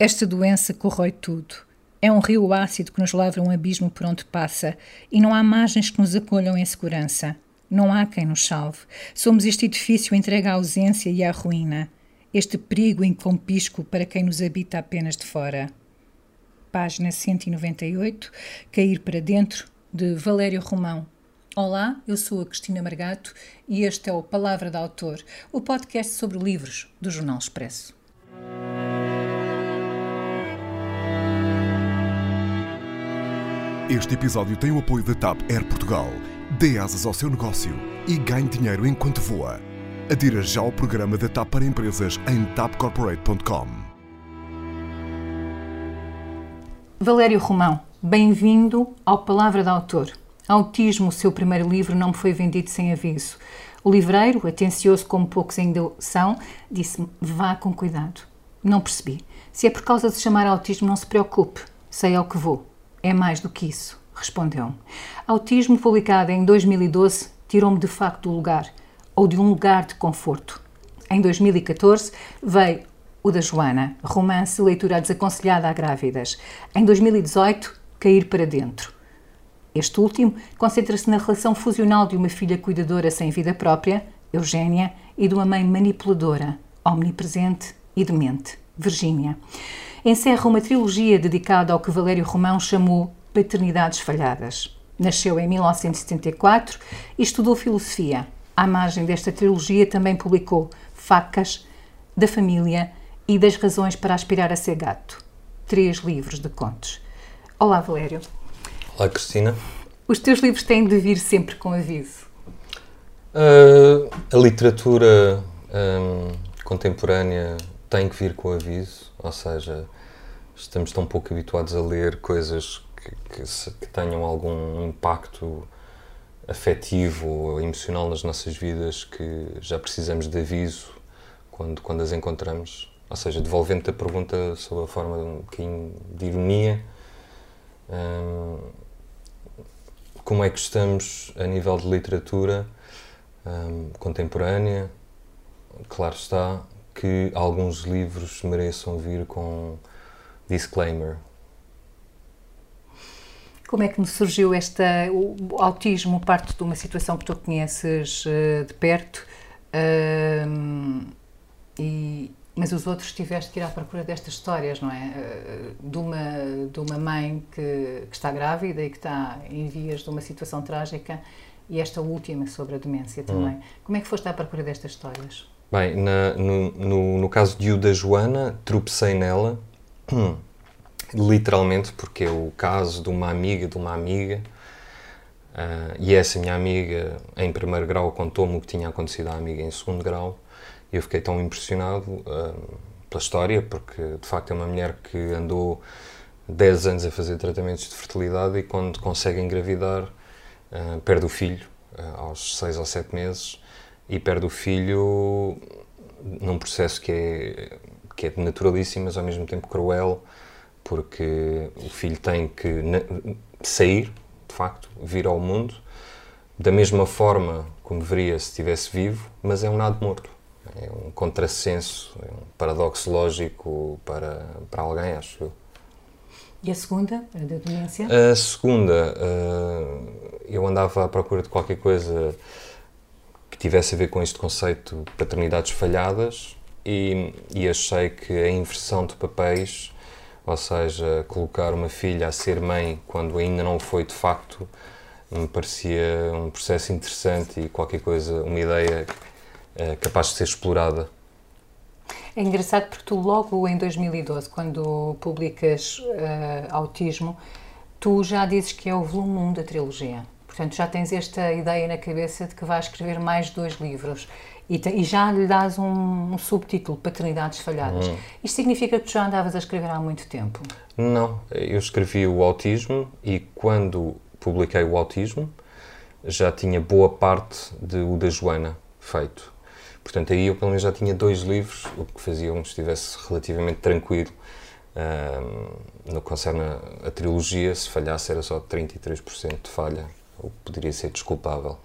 Esta doença corrói tudo. É um rio ácido que nos leva a um abismo por onde passa e não há margens que nos acolham em segurança. Não há quem nos salve. Somos este edifício entregue à ausência e à ruína. Este perigo incompisco para quem nos habita apenas de fora. Página 198, Cair para Dentro, de Valério Romão. Olá, eu sou a Cristina Margato e este é o Palavra da Autor, o podcast sobre livros do Jornal Expresso. Este episódio tem o apoio da TAP Air Portugal. Dê asas ao seu negócio e ganhe dinheiro enquanto voa. Adira já ao programa da TAP para empresas em tapcorporate.com. Valério Romão, bem-vindo ao Palavra da Autor. Autismo, o seu primeiro livro, não me foi vendido sem aviso. O livreiro, atencioso como poucos ainda são, disse-me: vá com cuidado. Não percebi. Se é por causa de se chamar autismo, não se preocupe. Sei ao que vou. É mais do que isso, respondeu-me. Autismo, publicado em 2012, tirou-me de facto do lugar, ou de um lugar de conforto. Em 2014 veio o da Joana, romance leitura desaconselhada a grávidas. Em 2018, Cair para Dentro. Este último concentra-se na relação fusional de uma filha cuidadora sem vida própria, Eugénia, e de uma mãe manipuladora, omnipresente e demente, Virgínia encerra uma trilogia dedicada ao que Valério Romão chamou Paternidades Falhadas. Nasceu em 1974 e estudou filosofia. À margem desta trilogia, também publicou Facas, da Família e das Razões para Aspirar a Ser Gato. Três livros de contos. Olá, Valério. Olá, Cristina. Os teus livros têm de vir sempre com aviso? Uh, a literatura um, contemporânea tem que vir com aviso, ou seja, estamos tão pouco habituados a ler coisas que, que, se, que tenham algum impacto afetivo ou emocional nas nossas vidas que já precisamos de aviso quando, quando as encontramos. Ou seja, devolvendo-te a pergunta sob a forma de um bocadinho de ironia, hum, como é que estamos a nível de literatura hum, contemporânea? Claro está que alguns livros mereçam vir com disclaimer. Como é que me surgiu esta o autismo parte de uma situação que tu conheces uh, de perto e mas os outros tiveste que ir à procura destas histórias, não é? Uh, de uma de uma mãe que, que, está grávida e que está em vias de uma situação trágica e esta última sobre a demência também. Hum. Como é que foste à procura destas histórias? Bem, na, no, no, no, caso de Uda Joana, tropecei nela literalmente, porque é o caso de uma amiga de uma amiga, uh, e essa minha amiga, em primeiro grau, contou-me o que tinha acontecido à amiga em segundo grau, e eu fiquei tão impressionado uh, pela história, porque de facto é uma mulher que andou 10 anos a fazer tratamentos de fertilidade e quando consegue engravidar, uh, perde o filho aos 6 ou 7 meses e perde o filho num processo que é, que é naturalíssimo, mas ao mesmo tempo cruel, porque o filho tem que sair, de facto, vir ao mundo, da mesma forma como deveria se estivesse vivo, mas é um nado morto. É um contrassenso, é um paradoxo lógico para, para alguém, acho eu. E a segunda, a da demência? A segunda, uh, eu andava à procura de qualquer coisa que tivesse a ver com este conceito de paternidades falhadas e, e achei que a inversão de papéis ou seja, colocar uma filha a ser mãe quando ainda não foi de facto, me parecia um processo interessante e qualquer coisa, uma ideia é, capaz de ser explorada. É engraçado porque tu logo em 2012, quando publicas uh, Autismo, tu já dizes que é o volume 1 da trilogia. Portanto, já tens esta ideia na cabeça de que vais escrever mais dois livros e, te, e já lhe dás um, um, subtítulo, Paternidades Falhadas. Hum. Isto significa que tu já andavas a escrever há muito tempo? Não, eu escrevi o autismo e quando publiquei o autismo já tinha boa parte de o da Joana feito. Portanto, aí eu pelo menos já tinha dois livros, o que fazia com que estivesse relativamente tranquilo. Um, no que concerne a, a trilogia, se falhasse era só 33% de falha, o que poderia ser desculpável.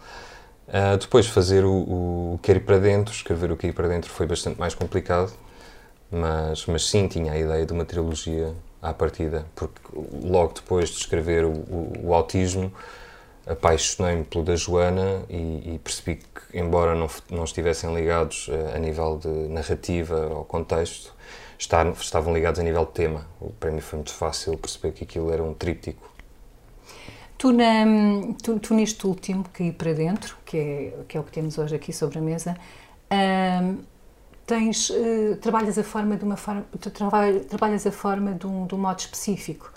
Uh, depois fazer o, o ir para dentro, escrever o Quer ir para dentro foi bastante mais complicado, mas, mas sim, tinha a ideia de uma trilogia à partida, porque logo depois de escrever o, o, o autismo, apaixonei-me pelo da Joana e, e, percebi que, embora não, não estivessem ligados a, a nível de narrativa ou contexto, estar, estavam ligados a nível de tema. Para mim foi muito fácil perceber que aquilo era um tríptico. Tu, na, tu, tu neste último, que ir para dentro, que é, que é o que temos hoje aqui sobre a mesa, hum, tens, uh, trabalhas a forma de uma forma, trabalhas a forma de um, de um modo específico.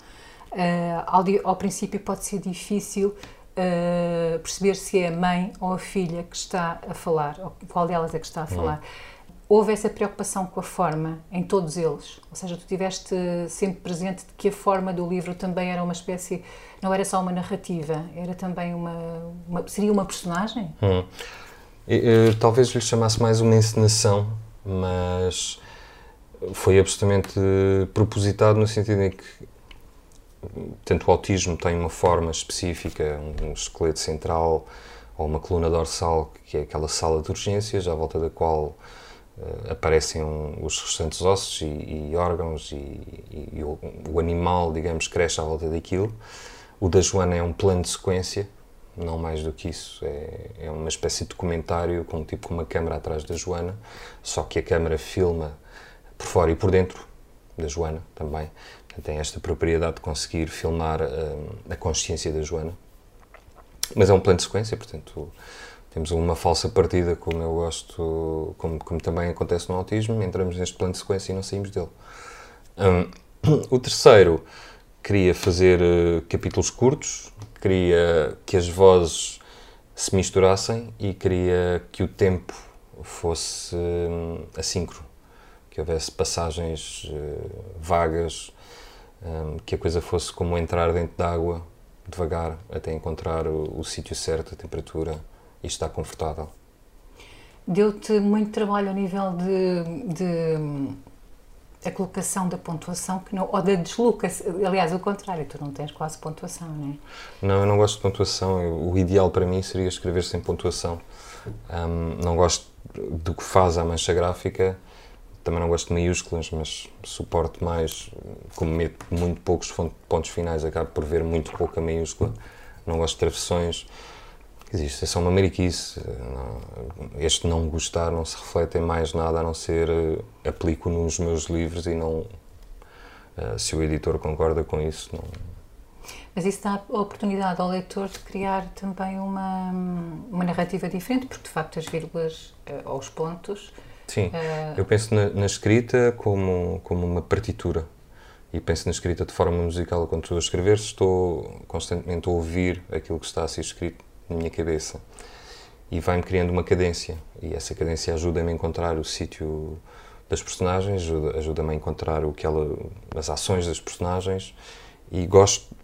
Uh, ao, ao, princípio pode ser difícil uh, perceber se é a mãe ou a filha que está a falar, ou qual delas é que está a falar. Uhum. Houve essa preocupação com a forma em todos eles, ou seja, tu tiveste sempre presente de que a forma do livro também era uma espécie, não era só uma narrativa, era também uma, uma seria uma personagem? Hum. Eu, talvez lhe chamasse mais uma encenação mas foi absolutamente propositado no sentido em que tanto o autismo tem uma forma específica, um esqueleto central ou uma coluna dorsal, que é aquela sala de urgências, à volta da qual aparecem um, os restantes ossos e, e órgãos, e, e, o, o, animal, digamos, cresce à volta daquilo. O da Joana é um plano de sequência, não mais do que isso. É, é uma espécie de documentário com tipo uma câmera atrás da Joana, só que a câmera filma por fora e por dentro da Joana também. Tem esta propriedade de conseguir filmar hum, a consciência da Joana. Mas é um plano de sequência, portanto, temos uma falsa partida, como eu gosto, como, como também acontece no autismo, entramos neste plano de sequência e não saímos dele. Um, o terceiro queria fazer uh, capítulos curtos, queria que as vozes se misturassem e queria que o tempo fosse um, assíncrono, que houvesse passagens uh, vagas, um, que a coisa fosse como entrar dentro d'água, devagar, até encontrar o, o sítio certo, a temperatura e estar confortável. Deu-te muito trabalho a nível de, de a colocação da pontuação que não, ou da deslocação. Aliás, o contrário, tu não tens quase pontuação, não é? Não, eu não gosto de pontuação. O ideal para mim seria escrever sem pontuação. Um, não gosto do que faz a mancha gráfica. Também não gosto de maiúsculas, mas suporto mais, como meto muito poucos pontos finais, acabo por ver muito pouca maiúscula. Não gosto de travessões Existe, é só uma mariquice. Este não gostar não se reflete em mais nada a não ser uh, aplico nos meus livros e não. Uh, se o editor concorda com isso, não. Mas isso dá a oportunidade ao leitor de criar também uma, uma narrativa diferente, porque de facto as vírgulas uh, ou os pontos. Sim, eu penso na, na, escrita como, como uma partitura e penso na escrita de forma musical. Quando estou a escrever, estou constantemente a ouvir aquilo que está a ser escrito na minha cabeça e vai-me criando uma cadência. E essa cadência ajuda-me a encontrar o sítio das personagens, ajuda-me ajuda a encontrar o que ela, as ações das personagens e gosto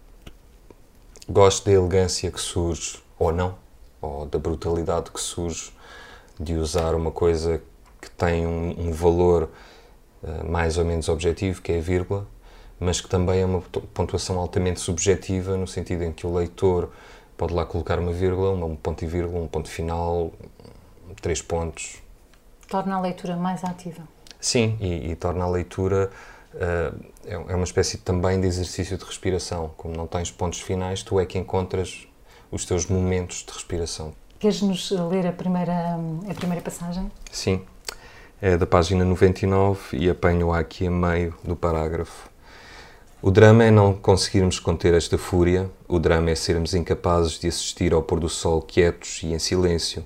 gosto da elegância que surge ou não ou da brutalidade que surge de usar uma coisa que tem um, um valor uh, mais ou menos objetivo que é a vírgula mas que também é uma pontuação altamente subjetiva no sentido em que o leitor pode lá colocar uma vírgula, um ponto e vírgula, um ponto final, três pontos. Torna a leitura mais ativa. Sim, e, e torna a leitura uh, é uma espécie também de exercício de respiração. Como não tens pontos finais, tu é que encontras os teus momentos de respiração. Queres-nos ler a primeira, a primeira passagem? Sim, é da página 99 e apanho-a aqui a meio do parágrafo. O drama é não conseguirmos conter esta fúria, o drama é sermos incapazes de assistir ao pôr do sol quietos e em silêncio.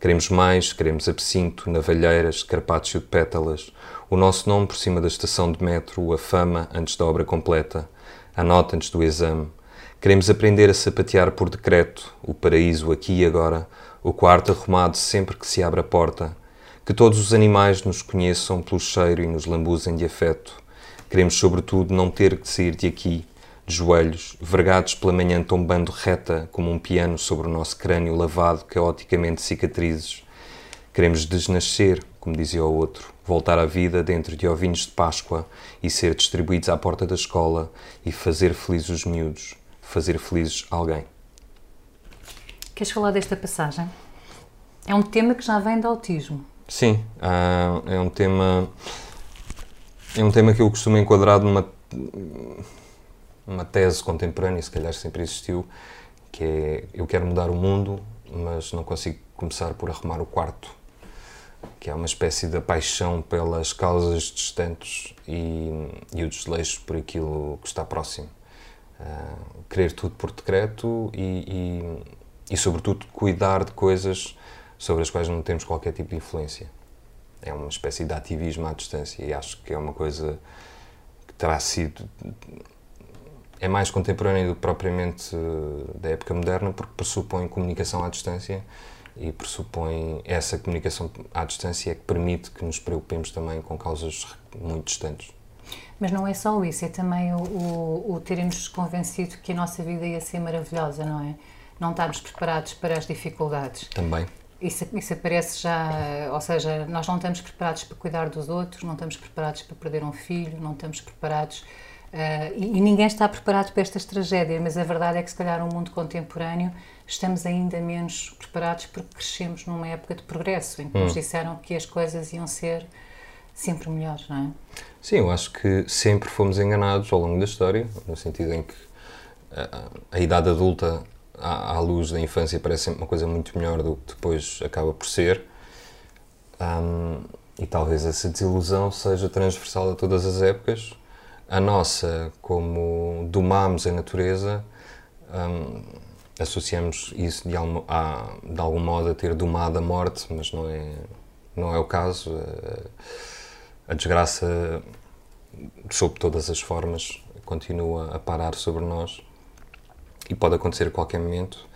Queremos mais, queremos absinto, navalheiras, carpaccio de pétalas, o nosso nome por cima da estação de metro, a fama antes da obra completa, a nota antes do exame. Queremos aprender a sapatear por decreto, o paraíso aqui e agora, o quarto arrumado sempre que se abre a porta. Que todos os animais nos conheçam pelo cheiro e nos lambuzem de afeto Queremos, sobretudo, não ter que sair de aqui, de joelhos, vergados pela manhã tombando reta como um piano sobre o nosso crânio lavado caoticamente de cicatrizes. Queremos desnascer, como dizia o outro, voltar à vida dentro de ovinhos de Páscoa e ser distribuídos à porta da escola e fazer felizes os miúdos, fazer felizes alguém. Queres falar desta passagem? É um tema que já vem do autismo. Sim, uh, é um tema É um tema que eu costumo enquadrar numa uma tese contemporânea, se calhar sempre existiu, que é eu quero mudar o mundo, mas não consigo começar por arrumar o quarto, que é uma espécie de paixão pelas causas distantes e, e o desleixo por aquilo que está próximo. Uh, querer tudo por decreto e, e, e, sobretudo, cuidar de coisas sobre as quais não temos qualquer tipo de influência. É uma espécie de ativismo à distância e acho que é uma coisa que terá sido é mais contemporâneo do que propriamente eh, da época moderna, porque pressupõe comunicação à distância e pressupõe essa comunicação à distância é que permite que nos preocupemos também com causas muito distantes. Mas não é só isso, é também o, o, o terem-nos convencido que a nossa vida ia ser maravilhosa, não é? Não estarmos preparados para as dificuldades. Também. Isso, isso aparece já, ou seja, nós não estamos preparados para cuidar dos outros, não estamos preparados para perder um filho, não estamos preparados Uh, e, e, ninguém está preparado para estas tragédias, mas a verdade é que, se calhar, no mundo contemporâneo estamos ainda menos preparados porque crescemos numa época de progresso, em que hum. nos disseram que as coisas iam ser sempre melhores, não é? Sim, eu acho que sempre fomos enganados ao longo da história, no sentido em que a, a idade adulta, à, à, luz da infância, parece sempre uma coisa muito melhor do que depois acaba por ser. Um, e talvez essa desilusão seja transversal a todas as épocas a nossa, como domamos a natureza, um, associamos isso de algum, a, de algum modo a ter domado a morte, mas não é, não é o caso. A, a desgraça, sob todas as formas, continua a parar sobre nós e pode acontecer a qualquer momento.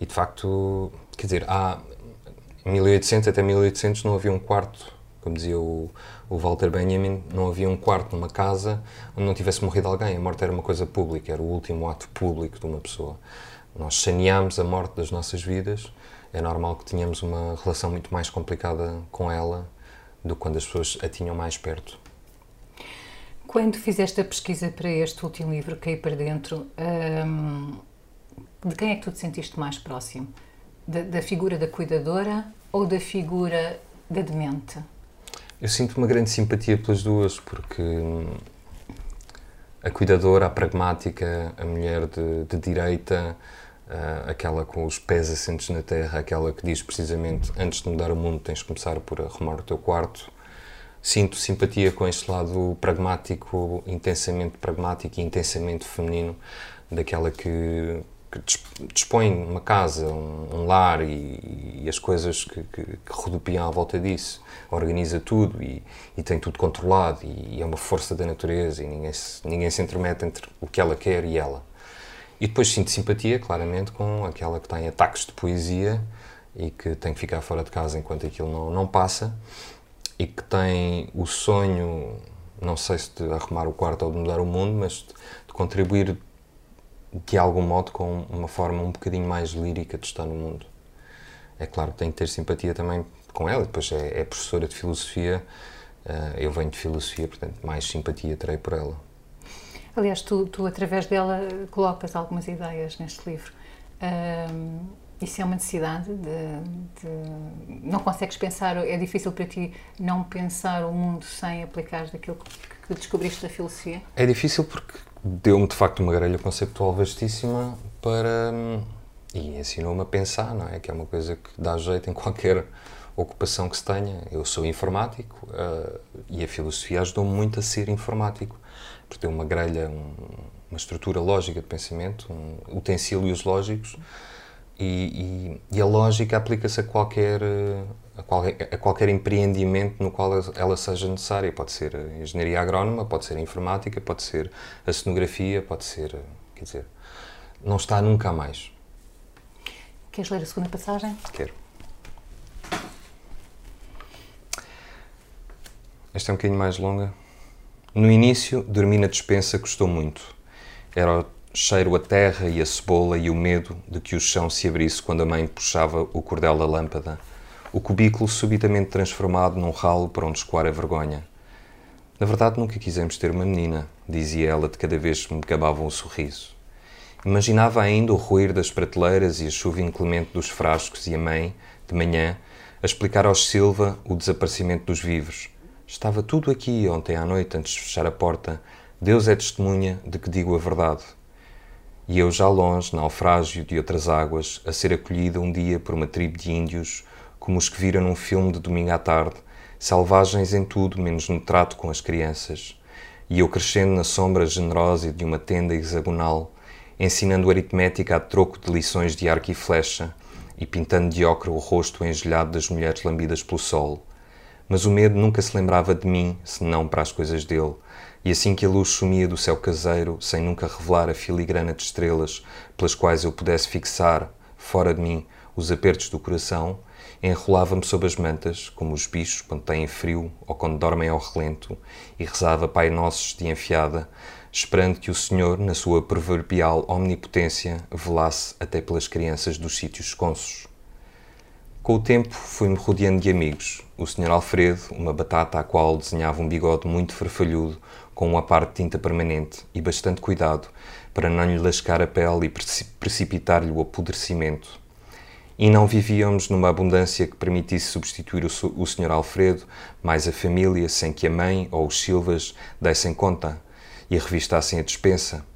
E de facto, quer dizer, há 1800 até 1800 não havia um quarto, como dizia o, o Walter Benjamin, não havia um quarto numa casa onde não tivesse morrido alguém. A morte era uma coisa pública, era o último ato público de uma pessoa. Nós saneámos a morte das nossas vidas. É normal que tenhamos uma relação muito mais complicada com ela do que quando as pessoas a tinham mais perto. Quando fizeste a pesquisa para este último livro, Caí para Dentro, hum, de quem é que tu te sentiste mais próximo? Da, da figura da cuidadora ou da figura da demente? Eu sinto uma grande simpatia pelas duas, porque hum, a cuidadora, a pragmática, a mulher de, de direita, uh, aquela com os pés assentes na terra, aquela que diz precisamente antes de mudar o mundo tens de começar por arrumar o teu quarto. Sinto simpatia com este lado pragmático, intensamente pragmático e intensamente feminino, daquela que que dispõe uma casa, um, um lar e, e, as coisas que, que, que, rodopiam à volta disso, organiza tudo e, e tem tudo controlado e, e, é uma força da natureza e ninguém se, ninguém se intermete entre o que ela quer e ela. E depois sinto simpatia, claramente, com aquela que tem ataques de poesia e que tem que ficar fora de casa enquanto aquilo não, não passa e que tem o sonho, não sei se de arrumar o quarto ou de mudar o mundo, mas de, de contribuir de algum modo, com uma forma um bocadinho mais lírica de estar no mundo. É claro que tenho que ter simpatia também com ela, depois é, é professora de filosofia, uh, eu venho de filosofia, portanto, mais simpatia terei por ela. Aliás, tu, tu através dela, colocas algumas ideias neste livro. Isso é uma necessidade de, de, Não consegues pensar, é difícil para ti não pensar o mundo sem aplicar daquilo que, que descobriste da filosofia? É difícil porque deu-me de facto uma grelha conceptual vastíssima para. e ensinou-me a pensar, não é? Que é uma coisa que dá jeito em qualquer ocupação que se tenha. Eu sou informático uh, e a filosofia ajudou-me muito a ser informático, porque deu uma grelha, um, uma estrutura lógica de pensamento, um, utensílios lógicos e, e, e a lógica aplica-se a qualquer, a qualquer, a qualquer empreendimento no qual ela seja necessária. Pode ser a engenharia agrónoma, pode ser a informática, pode ser a cenografia, pode ser. Quer dizer, não está nunca mais. Queres ler a segunda passagem? Quero. Esta é um bocadinho mais longa. No início, dormir na despensa custou muito. Era cheiro a terra e a cebola e o medo de que o chão se abrisse quando a mãe puxava o cordel da lâmpada. O cubículo subitamente transformado num ralo para onde escoar a vergonha. Na verdade, nunca quisemos ter uma menina, dizia ela de cada vez que me gabavam o sorriso. Imaginava ainda o ruir das prateleiras e a chuva inclemente dos frascos e a mãe, de manhã, a explicar aos Silva o desaparecimento dos vivos. Estava tudo aqui ontem à noite antes de fechar a porta. Deus é testemunha de que digo a verdade. E eu já longe, naufrágio de outras águas, a ser acolhida um dia por uma tribo de índios, como os que viram num filme de domingo à tarde, selvagens em tudo menos no trato com as crianças. E eu crescendo na sombra generosa de uma tenda hexagonal, ensinando aritmética a troco de lições de arco e flecha, e pintando de ocre o rosto engelhado das mulheres lambidas pelo sol. Mas o medo nunca se lembrava de mim, senão para as coisas dele, e assim que a luz sumia do céu caseiro, sem nunca revelar a filigrana de estrelas pelas quais eu pudesse fixar, fora de mim, os apertos do coração, enrolava-me sob as mantas, como os bichos quando têm frio ou quando dormem ao relento, e rezava Pai Nossos de enfiada, esperando que o Senhor, na sua proverbial omnipotência, velasse até pelas crianças dos sítios esconsos. Com o tempo, fui-me rodeando de amigos. O Sr. Alfredo, uma batata à qual desenhava um bigode muito farfalhudo, com uma parte de tinta permanente e bastante cuidado, para não lhe lascar a pele e precipitar-lhe o apodrecimento. E não vivíamos numa abundância que permitisse substituir o Sr. Alfredo, mais a família, sem que a mãe ou os Silvas dessem conta e revistassem a despensa.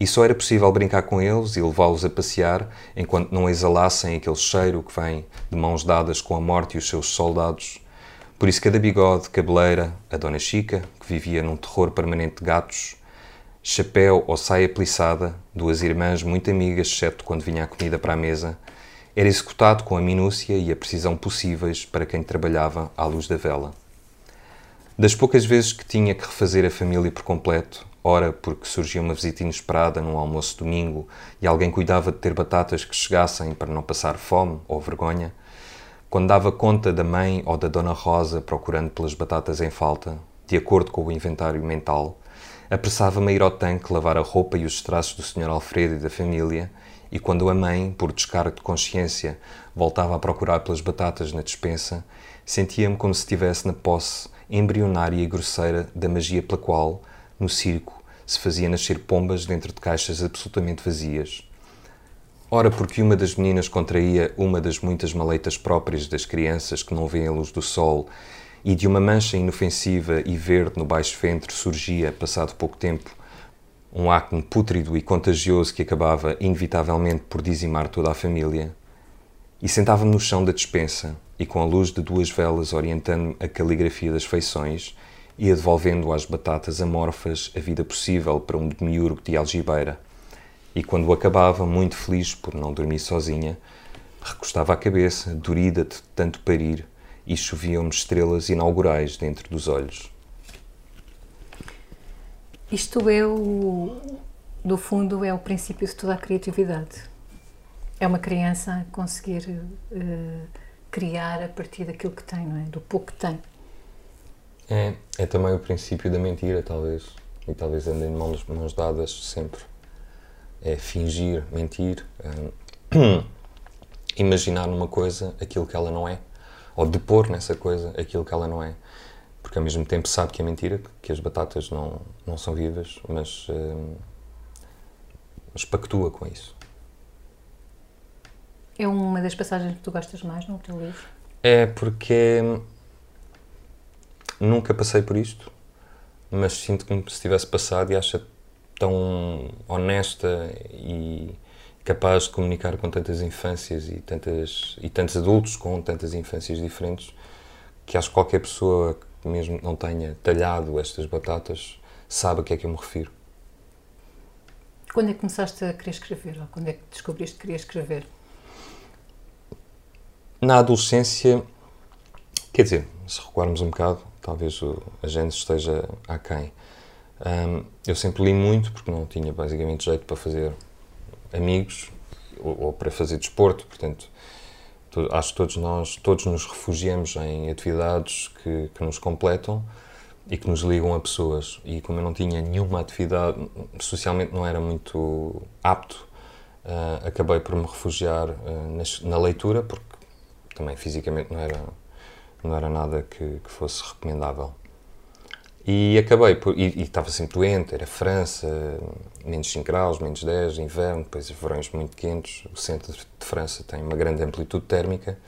E só era possível brincar com eles e levá-los a passear enquanto não exalassem aquele cheiro que vem de mãos dadas com a morte e os seus soldados. Por isso, cada bigode, cabeleira, a Dona Chica, que vivia num terror permanente de gatos, chapéu ou saia plissada, duas irmãs muito amigas, exceto quando vinha a comida para a mesa, era executado com a minúcia e a precisão possíveis para quem trabalhava à luz da vela. Das poucas vezes que tinha que refazer a família por completo, ora porque surgia uma visita inesperada num almoço domingo e alguém cuidava de ter batatas que chegassem para não passar fome ou vergonha, quando dava conta da mãe ou da Dona Rosa procurando pelas batatas em falta, de acordo com o inventário mental, apressava-me a ir ao tanque lavar a roupa e os traços do Sr. Alfredo e da família, e quando a mãe, por descargo de consciência, voltava a procurar pelas batatas na despensa, sentia-me como se estivesse na posse embrionária e grosseira da magia pela qual, no circo, se fazia nascer pombas dentro de caixas absolutamente vazias. Ora, porque uma das meninas contraía uma das muitas maleitas próprias das crianças que não veem a luz do sol, e de uma mancha inofensiva e verde no baixo ventre surgia, passado pouco tempo, um acne pútrido e contagioso que acabava inevitavelmente por dizimar toda a família, e sentava-me no chão da despensa, e com a luz de duas velas orientando-me a caligrafia das feições, ia devolvendo às batatas amorfas a vida possível para um demiurgo de algibeira. E quando acabava, muito feliz por não dormir sozinha, recostava a cabeça, dorida de tanto parir, e choviam-me estrelas inaugurais dentro dos olhos. Isto é o, do fundo, é o princípio de toda a criatividade. É uma criança conseguir uh, criar a partir daquilo que tem, não é? Do pouco que tem. É, é também o princípio da mentira, talvez. E talvez andem de mãos, mãos dadas sempre. É fingir, mentir, é, imaginar numa coisa aquilo que ela não é. Ou depor nessa coisa aquilo que ela não é. Porque ao mesmo tempo sabe que é mentira, que as batatas não, não são vivas, mas, é, mas pactua com isso. É uma das passagens que tu gostas mais no teu livro? É porque nunca passei por isto, mas sinto como se tivesse passado e acho tão honesta e capaz de comunicar com tantas infâncias e, tantas, e tantos adultos com tantas infâncias diferentes que acho que qualquer pessoa que mesmo não tenha talhado estas batatas sabe a que é que eu me refiro. Quando é que começaste a querer escrever? Ou quando é que descobriste que querias escrever? Na adolescência, quer dizer, se recuarmos um bocado, talvez a gente esteja aquém. Um, eu sempre li muito porque não tinha basicamente jeito para fazer amigos ou, ou para fazer desporto, portanto, to, acho que todos nós, todos nos refugiamos em atividades que, que nos completam e que nos ligam a pessoas. E como eu não tinha nenhuma atividade, socialmente não era muito apto, uh, acabei por me refugiar uh, na, na leitura, porque também fisicamente não era, não era nada que, que fosse recomendável. E acabei por. E, estava sempre doente, era França, menos 5 graus, menos 10, inverno, depois verões muito quentes. O centro de França tem uma grande amplitude térmica.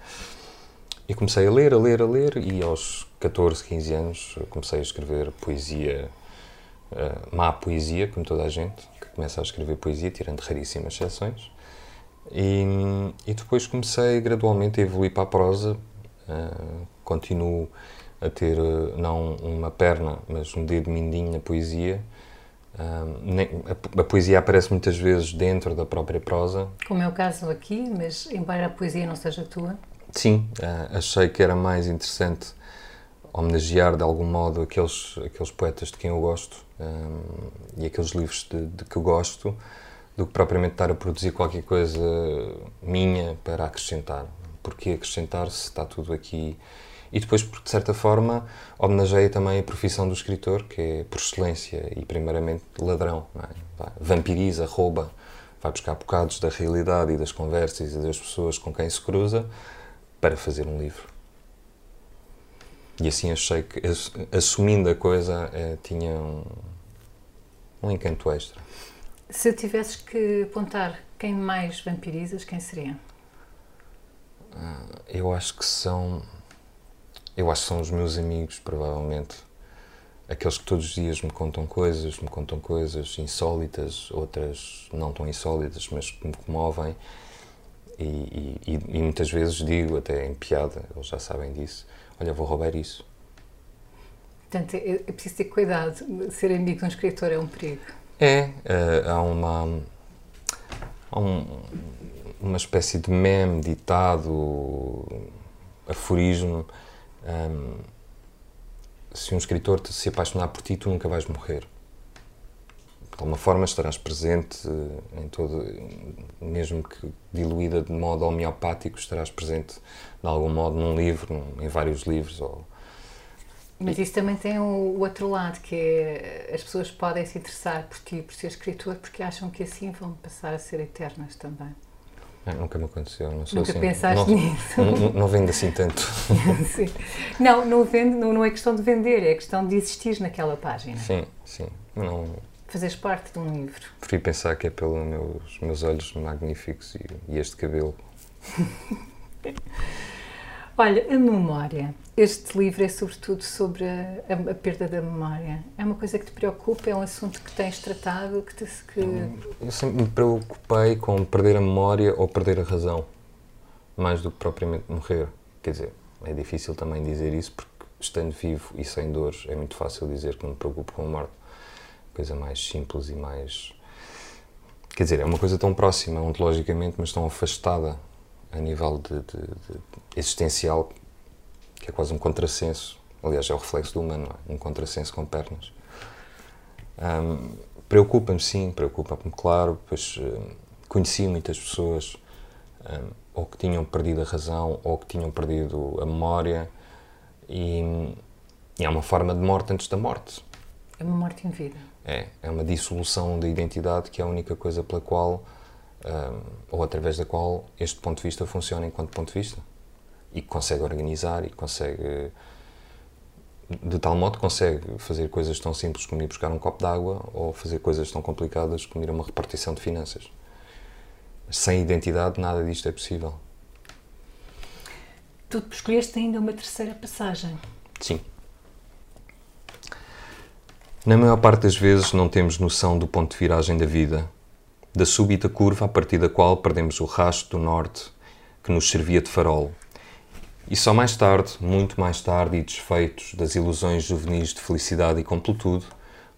e comecei a ler, a ler, a ler, e aos 14, 15 anos comecei a escrever poesia, uh, má poesia, como toda a gente, que começa a escrever poesia, tirando raríssimas exceções. E, e depois comecei gradualmente a evoluir para a prosa, uh, continuo a ter uh, não uma perna, mas um dedo mindinho na poesia. A, poesia aparece muitas vezes dentro da própria prosa. Como é o caso aqui, mas embora a poesia não seja tua? Sim, uh, achei que era mais interessante homenagear de algum modo aqueles, aqueles poetas de quem eu gosto e aqueles livros de, de, que eu gosto do que propriamente estar a produzir qualquer coisa minha para acrescentar. Porque acrescentar se está tudo aqui. E depois, porque de certa forma, homenageia também a profissão do escritor, que é por excelência e primeiramente ladrão. É? Vampiriza, rouba, vai buscar bocados da realidade e das conversas e das pessoas com quem se cruza para fazer um livro. E assim achei que, assumindo a coisa, eh, tinha um, um encanto extra. Se tivesses que apontar quem mais vampirizas, quem seria? Uh, eu acho que são. Eu acho que são os meus amigos, provavelmente. Aqueles que todos os dias me contam coisas, me contam coisas insólitas, outras não tão insólitas, mas que me comovem e, e, e, muitas vezes digo, até em piada, eles já sabem disso: olha, vou roubar isso. Portanto, é, é preciso ter cuidado. Ser amigo de um escritor é um perigo. É, uh, há uma. Há um, uma espécie de meme, ditado, aforismo. Um, se um escritor se apaixonar por ti, tu nunca vais morrer de alguma forma estarás presente eh, em todo, mesmo que diluída de modo homeopático, estarás presente de algum modo num livro, num, em vários livros. Ou... Mas isso também tem o, outro lado, que é as pessoas podem se interessar por ti, por ser escritor, porque acham que assim vão passar a ser eternas também. É, nunca me aconteceu, não sou Nunca assim. pensaste não, nisso? Não, não, vendo assim tanto. sim. Não, não, vende, não, não é questão de vender, é questão de existir naquela página. Sim, sim. Não, Fazes parte de um livro. Prefiro pensar que é pelos meus, meus olhos magníficos e, e este cabelo. Olha, a memória. Este livro é sobretudo sobre a, a, a, perda da memória. É uma coisa que te preocupa? É um assunto que tens tratado? Que, te, que... Eu sempre me preocupei com perder a memória ou perder a razão, mais do que propriamente morrer. Quer dizer, é difícil também dizer isso porque, estando vivo e sem dores, é muito fácil dizer que me preocupo com a morte coisa mais simples e mais. Quer dizer, é uma coisa tão próxima ontologicamente, mas tão afastada a nível de, de, de existencial que é quase um contrassenso. Aliás, é o reflexo do humano, é? um contrassenso com pernas. Um, preocupa-me, sim, preocupa-me, claro, pois uh, conheci muitas pessoas um, ou que tinham perdido a razão ou que tinham perdido a memória e, e há uma forma de morte antes da morte. É uma morte em vida. É, é uma dissolução da identidade que é a única coisa pela qual, um, ou através da qual, este ponto de vista funciona enquanto ponto de vista. E consegue organizar e consegue. De tal modo consegue fazer coisas tão simples como ir buscar um copo de água ou fazer coisas tão complicadas como ir a uma repartição de finanças. Sem identidade, nada disto é possível. Tu escolheste ainda uma terceira passagem. Sim. Na maior parte das vezes não temos noção do ponto de viragem da vida, da súbita curva a partir da qual perdemos o rastro do norte que nos servia de farol. E só mais tarde, muito mais tarde e desfeitos das ilusões juvenis de felicidade e completude,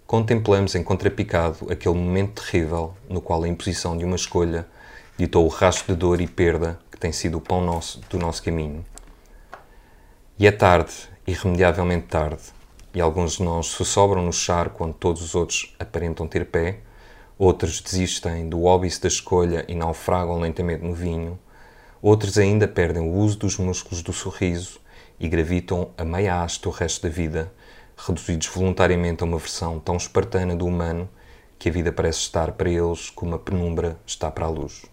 contemplamos em contrapicado aquele momento terrível no qual a imposição de uma escolha ditou o rastro de dor e perda que tem sido o pão nosso, do nosso caminho. E é tarde, irremediavelmente tarde, e alguns de nós se sobram no charco quando todos os outros aparentam ter pé, outros desistem do óbice da escolha e naufragam lentamente no vinho, outros ainda perdem o uso dos músculos do sorriso e gravitam a meia haste o resto da vida, reduzidos voluntariamente a uma versão tão espartana do humano que a vida parece estar para eles como a penumbra está para a luz.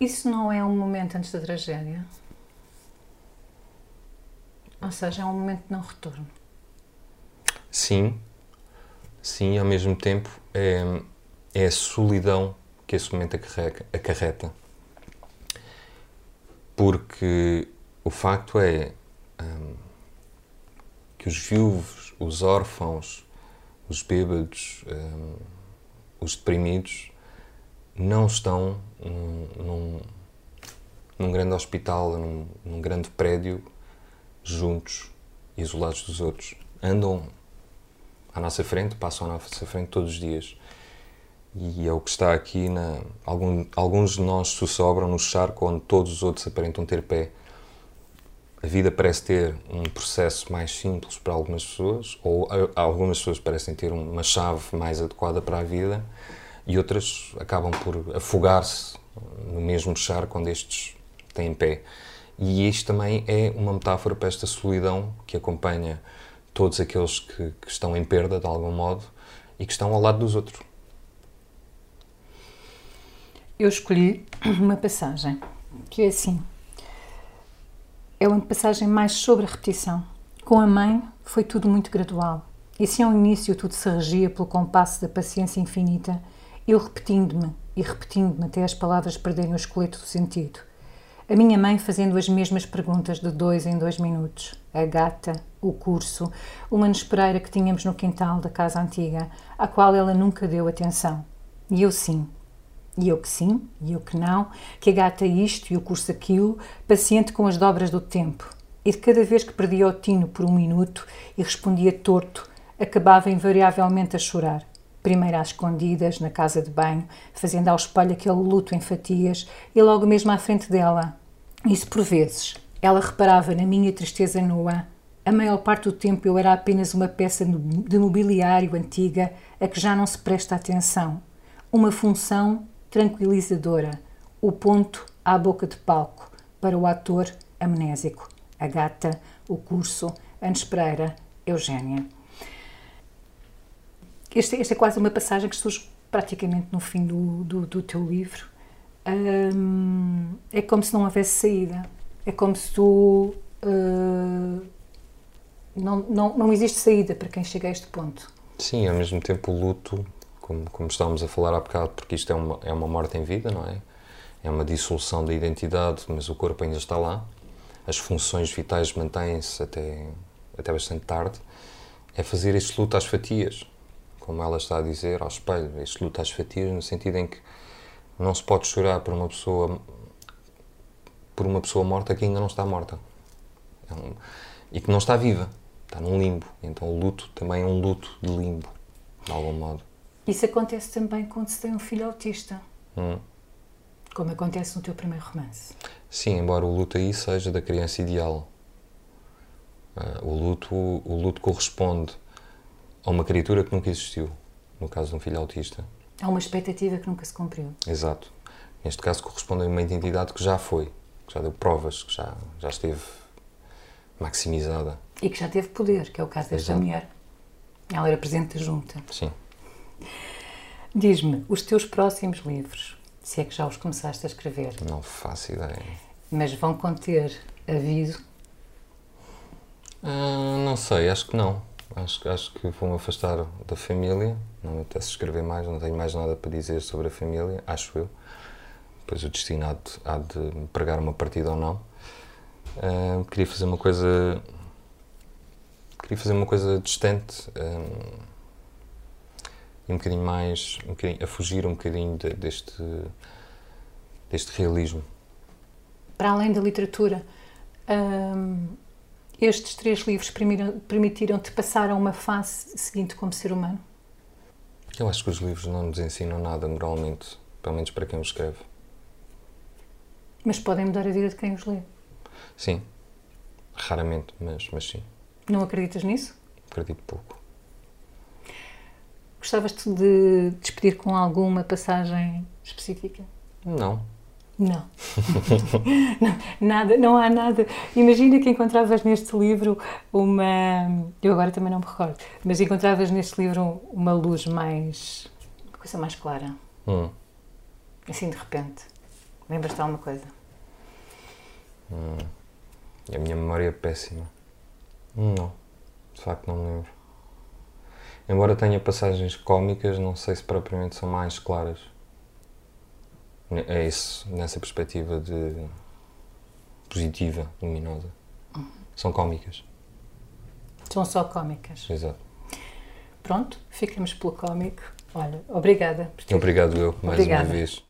Isso não é um momento antes da tragédia? Ou seja, é um momento de não retorno. Sim, sim, ao mesmo tempo é, é a solidão que esse momento acarreta. Porque o facto é hum, que os viúvos, os órfãos, os bêbados, hum, os deprimidos não estão num, num, num grande hospital, num, num grande prédio, juntos, isolados dos outros. Andam à nossa frente, passam à nossa frente todos os dias. E é o que está aqui na. Algum, alguns de nós sobram no charco onde todos os outros aparentam ter pé. A vida parece ter um processo mais simples para algumas pessoas, ou algumas pessoas parecem ter uma chave mais adequada para a vida, e outras acabam por afogar-se no mesmo charco onde estes têm pé. E isto também é uma metáfora para esta solidão que acompanha todos aqueles que, que estão em perda, de algum modo, e que estão ao lado dos outros. Eu escolhi uma passagem que é assim. É uma passagem mais sobre a repetição. Com a mãe foi tudo muito gradual. E se ao início tudo se regia pelo compasso da paciência infinita, eu repetindo-me e repetindo-me até as palavras perderem o esqueleto do sentido. A minha mãe fazendo as mesmas perguntas de dois em dois minutos. A gata, o curso, uma nespereira que tínhamos no quintal da casa antiga, à qual ela nunca deu atenção. E eu sim, e eu que sim, e eu que não, que a gata isto e o curso aquilo, paciente com as dobras do tempo. E de cada vez que perdia o tino por um minuto e respondia torto, acabava invariavelmente a chorar. Primeiro às escondidas, na casa de banho, fazendo ao espelho aquele luto em fatias e logo mesmo à frente dela. Isso por vezes. Ela reparava na minha tristeza nua. A maior parte do tempo eu era apenas uma peça de mobiliário antiga a que já não se presta atenção. Uma função tranquilizadora, o ponto à boca de palco para o ator amnésico, a gata, o curso, Anes Pereira, Eugénia. Esta, é quase uma passagem que surge praticamente no fim do, do, do teu livro. Hum, é como se não houvesse saída. É como se tu. Uh, não, não, não existe saída para quem chega a este ponto. Sim, ao mesmo tempo o luto como, como estávamos a falar há bocado, porque isto é uma, é uma morte em vida, não é? É uma dissolução da identidade, mas o corpo ainda está lá. As funções vitais mantêm-se até, até bastante tarde. É fazer este luto às fatias, como ela está a dizer, ao espelho. Este luto às fatias, no sentido em que não se pode chorar por uma pessoa por uma pessoa morta que ainda não está morta. É um, e que não está viva. Está num limbo. Então o luto também é um luto de limbo, de algum modo. Isso acontece também quando se tem um filho autista. Hum. Como acontece no teu primeiro romance. Sim, embora o luto aí seja da criança ideal. Uh, o, luto, o luto corresponde a uma criatura que nunca existiu, no caso de um filho autista. Há uma expectativa que nunca se cumpriu. Exato. Neste caso corresponde a uma identidade que já foi, que já deu provas, que já, já esteve maximizada. E que já teve poder, que é o caso desta Exato. mulher. Ela era presente da junta. Sim. Diz-me, os teus próximos livros, se é que já os começaste a escrever? Não faço ideia. Mas vão conter aviso? Ah, não sei, acho que não. Acho, acho que vou-me afastar da família. Não me apetece escrever mais, não tenho mais nada para dizer sobre a família, acho eu. Depois o destino há de, há de me pregar uma partida ou não. Uh, queria fazer uma coisa. Queria fazer uma coisa distante. Um bocadinho mais, um bocadinho, a fugir um bocadinho de, deste, deste realismo. Para além da literatura, hum, estes três livros permitiram-te passar a uma fase seguinte como ser humano? Eu acho que os livros não nos ensinam nada moralmente, pelo menos para quem os escreve. Mas podem mudar a vida de quem os lê? Sim, raramente, mas, mas sim. Não acreditas nisso? Acredito pouco. Gostavas de despedir com alguma passagem específica? Não. Não. não. Nada, não há nada. Imagina que encontravas neste livro uma. Eu agora também não me recordo, mas encontravas neste livro uma luz mais. uma coisa mais clara. Hum. Assim de repente. Lembras-te de alguma coisa? Hum. A minha memória é péssima. Não. De facto, não me lembro. Embora tenha passagens cómicas, não sei se propriamente são mais claras. É isso, nessa perspectiva de, positiva, luminosa. São cómicas. São só cómicas. Exato. Pronto, ficamos pelo cómico. Olha, obrigada. por ter- Obrigado eu, mais Obrigada. uma vez.